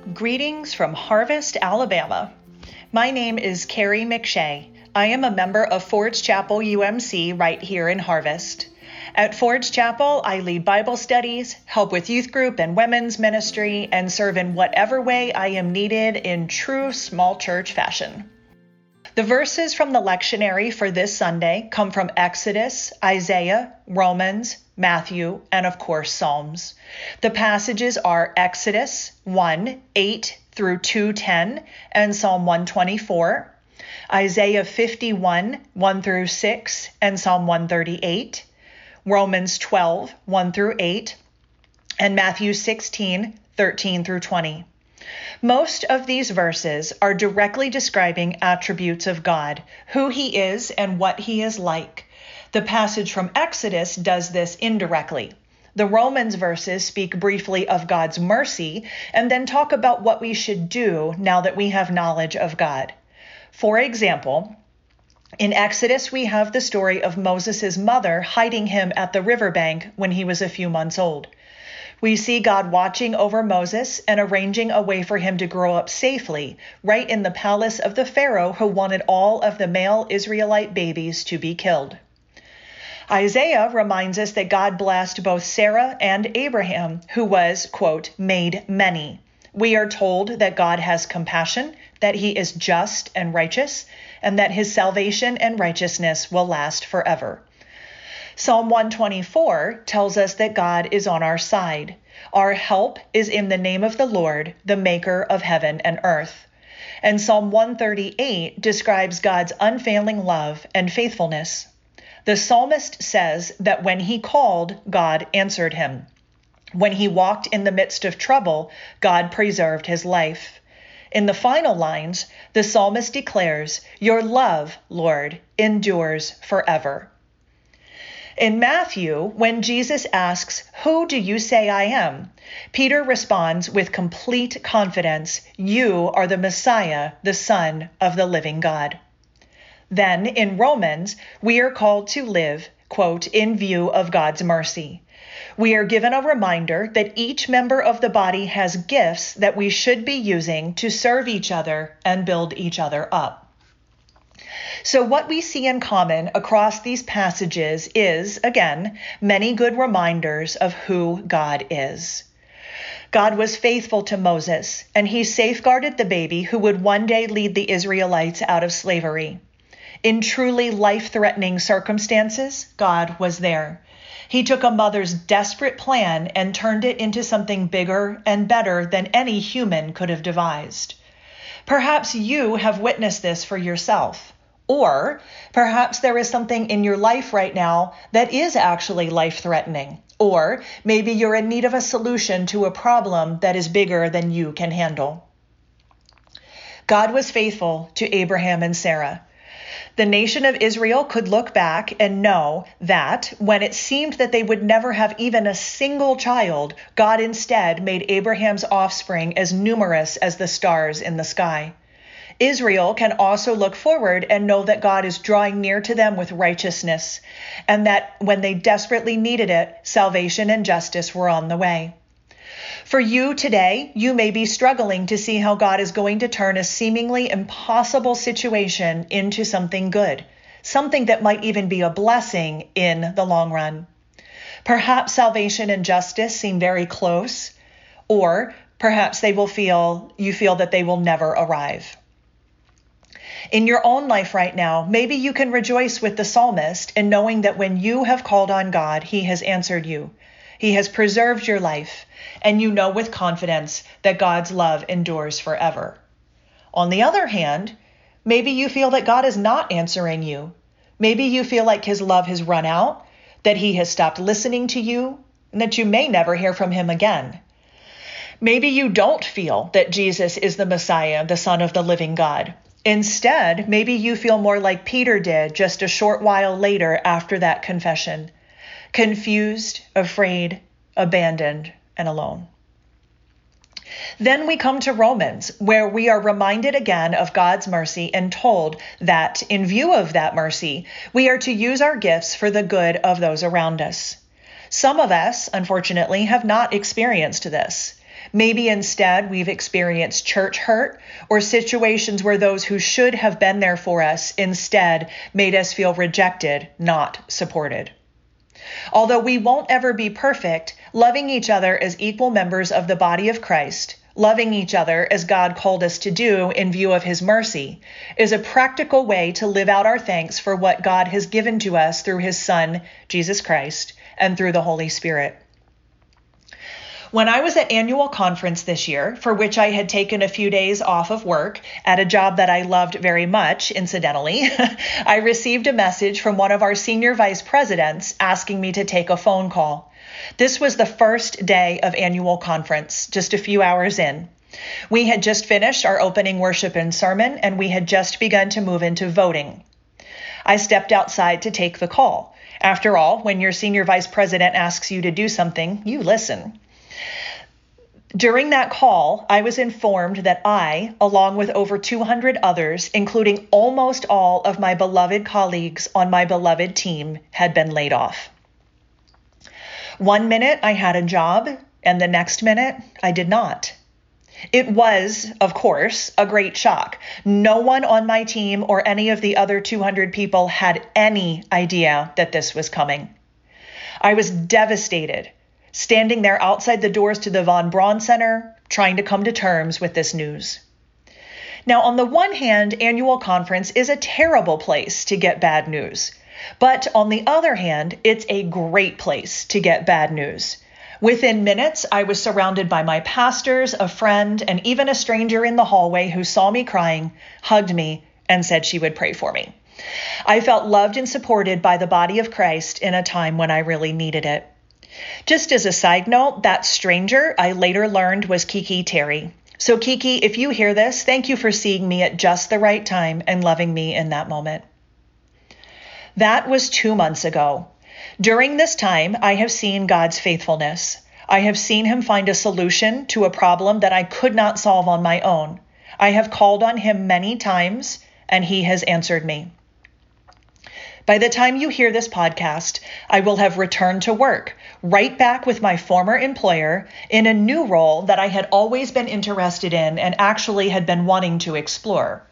Greetings from Harvest, Alabama. My name is Kerry McShea. I am a member of Ford's Chapel UMC right here in Harvest. At Ford's Chapel, I lead Bible studies, help with youth group and women's ministry, and serve in whatever way I am needed in true small church fashion. The verses from the lectionary for this Sunday come from Exodus, Isaiah, Romans, Matthew, and of course Psalms. The passages are Exodus 1 8 through 210 and Psalm 124, Isaiah 51 1 through 6 and Psalm 138, Romans 12 1 through 8, and Matthew 16 13 through 20. Most of these verses are directly describing attributes of God, who He is and what He is like. The passage from Exodus does this indirectly. The Romans verses speak briefly of God's mercy and then talk about what we should do now that we have knowledge of God. For example, in Exodus, we have the story of Moses' mother hiding him at the riverbank when he was a few months old. We see God watching over Moses and arranging a way for him to grow up safely, right in the palace of the Pharaoh who wanted all of the male Israelite babies to be killed. Isaiah reminds us that God blessed both Sarah and Abraham, who was, quote, made many. We are told that God has compassion, that he is just and righteous, and that his salvation and righteousness will last forever. Psalm 124 tells us that God is on our side. Our help is in the name of the Lord, the maker of heaven and earth. And Psalm 138 describes God's unfailing love and faithfulness. The psalmist says that when he called, God answered him. When he walked in the midst of trouble, God preserved his life. In the final lines, the psalmist declares, Your love, Lord, endures forever. In Matthew, when Jesus asks, Who do you say I am? Peter responds with complete confidence, You are the Messiah, the Son of the living God. Then in Romans, we are called to live, quote, in view of God's mercy. We are given a reminder that each member of the body has gifts that we should be using to serve each other and build each other up. So, what we see in common across these passages is, again, many good reminders of who God is. God was faithful to Moses, and he safeguarded the baby who would one day lead the Israelites out of slavery. In truly life threatening circumstances, God was there. He took a mother's desperate plan and turned it into something bigger and better than any human could have devised. Perhaps you have witnessed this for yourself. Or perhaps there is something in your life right now that is actually life threatening. Or maybe you're in need of a solution to a problem that is bigger than you can handle. God was faithful to Abraham and Sarah. The nation of Israel could look back and know that when it seemed that they would never have even a single child, God instead made Abraham's offspring as numerous as the stars in the sky. Israel can also look forward and know that God is drawing near to them with righteousness, and that when they desperately needed it, salvation and justice were on the way. For you today, you may be struggling to see how God is going to turn a seemingly impossible situation into something good, something that might even be a blessing in the long run. Perhaps salvation and justice seem very close, or perhaps they will feel you feel that they will never arrive in your own life right now, maybe you can rejoice with the psalmist in knowing that when you have called on God, He has answered you. He has preserved your life, and you know with confidence that God's love endures forever. On the other hand, maybe you feel that God is not answering you. Maybe you feel like His love has run out, that He has stopped listening to you, and that you may never hear from Him again. Maybe you don't feel that Jesus is the Messiah, the Son of the living God, Instead, maybe you feel more like Peter did just a short while later after that confession confused, afraid, abandoned, and alone. Then we come to Romans, where we are reminded again of God's mercy and told that, in view of that mercy, we are to use our gifts for the good of those around us. Some of us, unfortunately, have not experienced this. Maybe instead we've experienced church hurt or situations where those who should have been there for us instead made us feel rejected, not supported. Although we won't ever be perfect, loving each other as equal members of the body of Christ, loving each other as God called us to do in view of his mercy, is a practical way to live out our thanks for what God has given to us through his Son, Jesus Christ, and through the Holy Spirit. When I was at annual conference this year, for which I had taken a few days off of work at a job that I loved very much, incidentally, I received a message from one of our senior vice presidents asking me to take a phone call. This was the first day of annual conference, just a few hours in. We had just finished our opening worship and sermon, and we had just begun to move into voting. I stepped outside to take the call. After all, when your senior vice president asks you to do something, you listen. During that call, I was informed that I, along with over 200 others, including almost all of my beloved colleagues on my beloved team, had been laid off. One minute I had a job, and the next minute I did not. It was, of course, a great shock. No one on my team or any of the other 200 people had any idea that this was coming. I was devastated standing there outside the doors to the Von Braun Center, trying to come to terms with this news. Now, on the one hand, annual conference is a terrible place to get bad news. But on the other hand, it's a great place to get bad news. Within minutes, I was surrounded by my pastors, a friend, and even a stranger in the hallway who saw me crying, hugged me, and said she would pray for me. I felt loved and supported by the body of Christ in a time when I really needed it. Just as a side note, that stranger I later learned was Kiki Terry. So, Kiki, if you hear this, thank you for seeing me at just the right time and loving me in that moment. That was two months ago. During this time, I have seen God's faithfulness. I have seen Him find a solution to a problem that I could not solve on my own. I have called on Him many times, and He has answered me. By the time you hear this podcast, I will have returned to work, right back with my former employer in a new role that I had always been interested in and actually had been wanting to explore.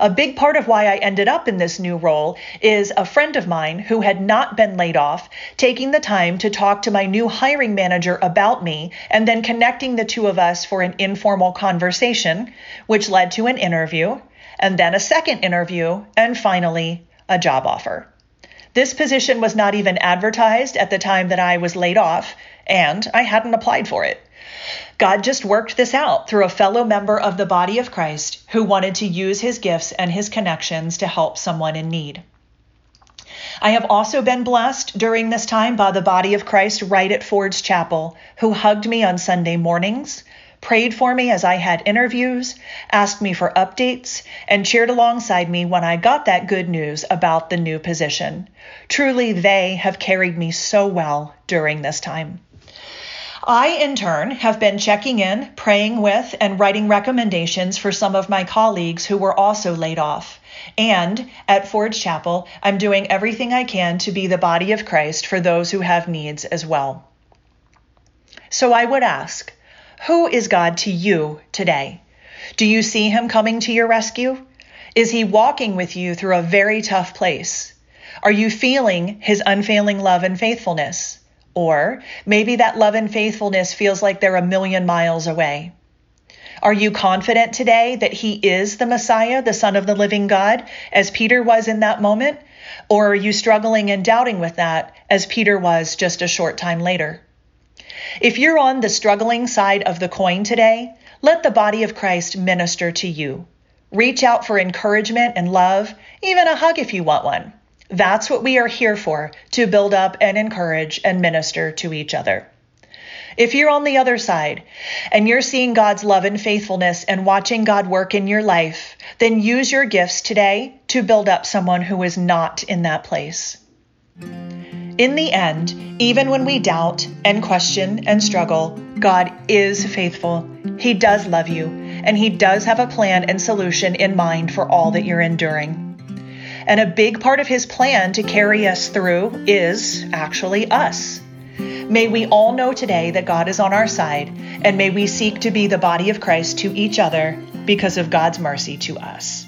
A big part of why I ended up in this new role is a friend of mine who had not been laid off taking the time to talk to my new hiring manager about me and then connecting the two of us for an informal conversation, which led to an interview, and then a second interview, and finally, a job offer. This position was not even advertised at the time that I was laid off, and I hadn't applied for it. God just worked this out through a fellow member of the body of Christ who wanted to use his gifts and his connections to help someone in need. I have also been blessed during this time by the body of Christ right at Ford's Chapel, who hugged me on Sunday mornings, prayed for me as I had interviews, asked me for updates, and cheered alongside me when I got that good news about the new position. Truly, they have carried me so well during this time. I, in turn, have been checking in, praying with, and writing recommendations for some of my colleagues who were also laid off. And at Ford's Chapel, I'm doing everything I can to be the body of Christ for those who have needs as well. So I would ask, who is God to you today? Do you see him coming to your rescue? Is he walking with you through a very tough place? Are you feeling his unfailing love and faithfulness? Or maybe that love and faithfulness feels like they're a million miles away. Are you confident today that he is the Messiah, the Son of the living God, as Peter was in that moment? Or are you struggling and doubting with that, as Peter was just a short time later? If you're on the struggling side of the coin today, let the body of Christ minister to you. Reach out for encouragement and love, even a hug if you want one. That's what we are here for to build up and encourage and minister to each other. If you're on the other side and you're seeing God's love and faithfulness and watching God work in your life, then use your gifts today to build up someone who is not in that place. In the end, even when we doubt and question and struggle, God is faithful. He does love you, and He does have a plan and solution in mind for all that you're enduring. And a big part of His plan to carry us through is actually us. May we all know today that God is on our side, and may we seek to be the body of Christ to each other because of God's mercy to us.